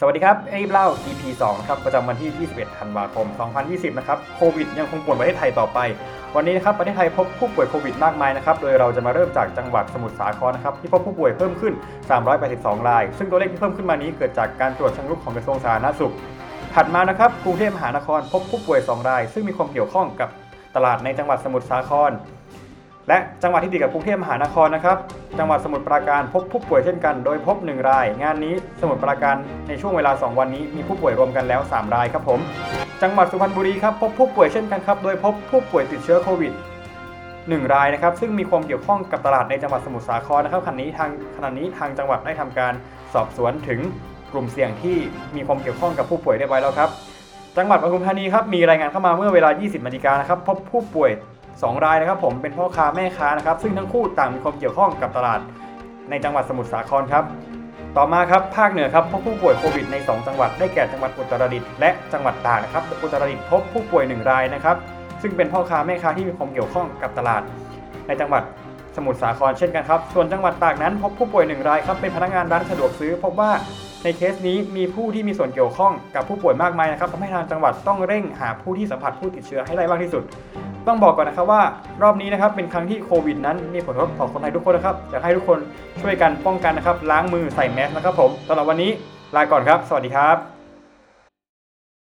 สวัสดีครับไอ้เล่า EP 2นะครับประจำวันที่ 21 ธันวาคม 2020 นะครับ โควิดยังคงป่วนประเทศไทยต่อไป วันนี้นะครับประเทศไทยพบผู้ป่วยโควิดมากมายนะครับ โดยเราจะมาเริ่มจากจังหวัดสมุทรสาครนะครับที่พบผู้ป่วยเพิ่มขึ้น 382 ราย ซึ่งตัวเลขที่เพิ่มขึ้นมานี้เกิดจากการตรวจเชิงรุกของกระทรวงสาธารณสุข ถัดมานะครับกรุงเทพมหานครพบผู้ป่วย 2 ราย ซึ่งมีความเกี่ยวข้องกับตลาดในจังหวัดสมุทรสาคร และจังหวัดที่ติดกับกรุงเทพมหานครนะครับ จังหวัดสมุทรปราการพบผู้ป่วยเช่นกัน โดยพบ 1 ราย งานนี้สมุทรปราการในช่วงเวลา 2 วันนี้มีผู้ป่วยรวมกันแล้ว 3 รายครับผม จังหวัดสุพรรณบุรีครับพบผู้ป่วยเช่นกันครับ โดยพบผู้ป่วยติดเชื้อโควิด 1 รายนะครับ ซึ่งมีความเกี่ยวข้องกับตลาดในจังหวัดสมุทรสาครนะครับขณะนี้ทางขณะนี้ทางจังหวัดได้ทำการสอบสวนถึงกลุ่มเสี่ยงที่มีความเกี่ยวข้องกับผู้ป่วยเรียบร้อยแล้วครับ จังหวัดปทุมธานีครับมีรายงานเข้ามาเมื่อเวลา 20นาฬิกานะครับพบผู้ป่วย 2 รายนะครับผมเป็นพ่อค้าแม่ค้านะครับ ซึ่งทั้งคู่ต่างมีความเกี่ยวข้องกับตลาดในจังหวัดสมุทรสาครครับต่อมาครับภาคเหนือครับพบผู้ป่วยโควิดใน 2 จังหวัดได้แก่จังหวัดอุตรดิตถ์และจังหวัดตากนะครับอุตรดิตถ์พบผู้ป่วย 1 รายนะครับ ซึ่งเป็นพ่อค้าแม่ค้าที่มีความเกี่ยวข้องกับตลาด ในจังหวัดสมุทรสาครเช่นกันครับ ส่วนจังหวัดตากนั้น พบผู้ป่วยหนึ่งรายครับเป็นพนักงานร้านสะดวกซื้อ พบว่าในเคสนี้มีผู้ที่มีส่วนเกี่ยวข้องกับผู้ป่วยมากมายนะครับทำให้ทางจังหวัดต้องเร่งหาผู้ที่สัมผัสผู้ติดเชื้อให้ได้มากที่สุด ต้องบอกก่อนนะครับว่ารอบนี้นะครับเป็นครั้งที่โควิดนั้นมีผลกระทบต่อคนไทยทุกคนนะครับอยากให้ทุกคนช่วยกันป้องกันนะครับล้างมือใส่แมสนะครับผมสำหรับวันนี้ลาก่อนครับ สวัสดีครับ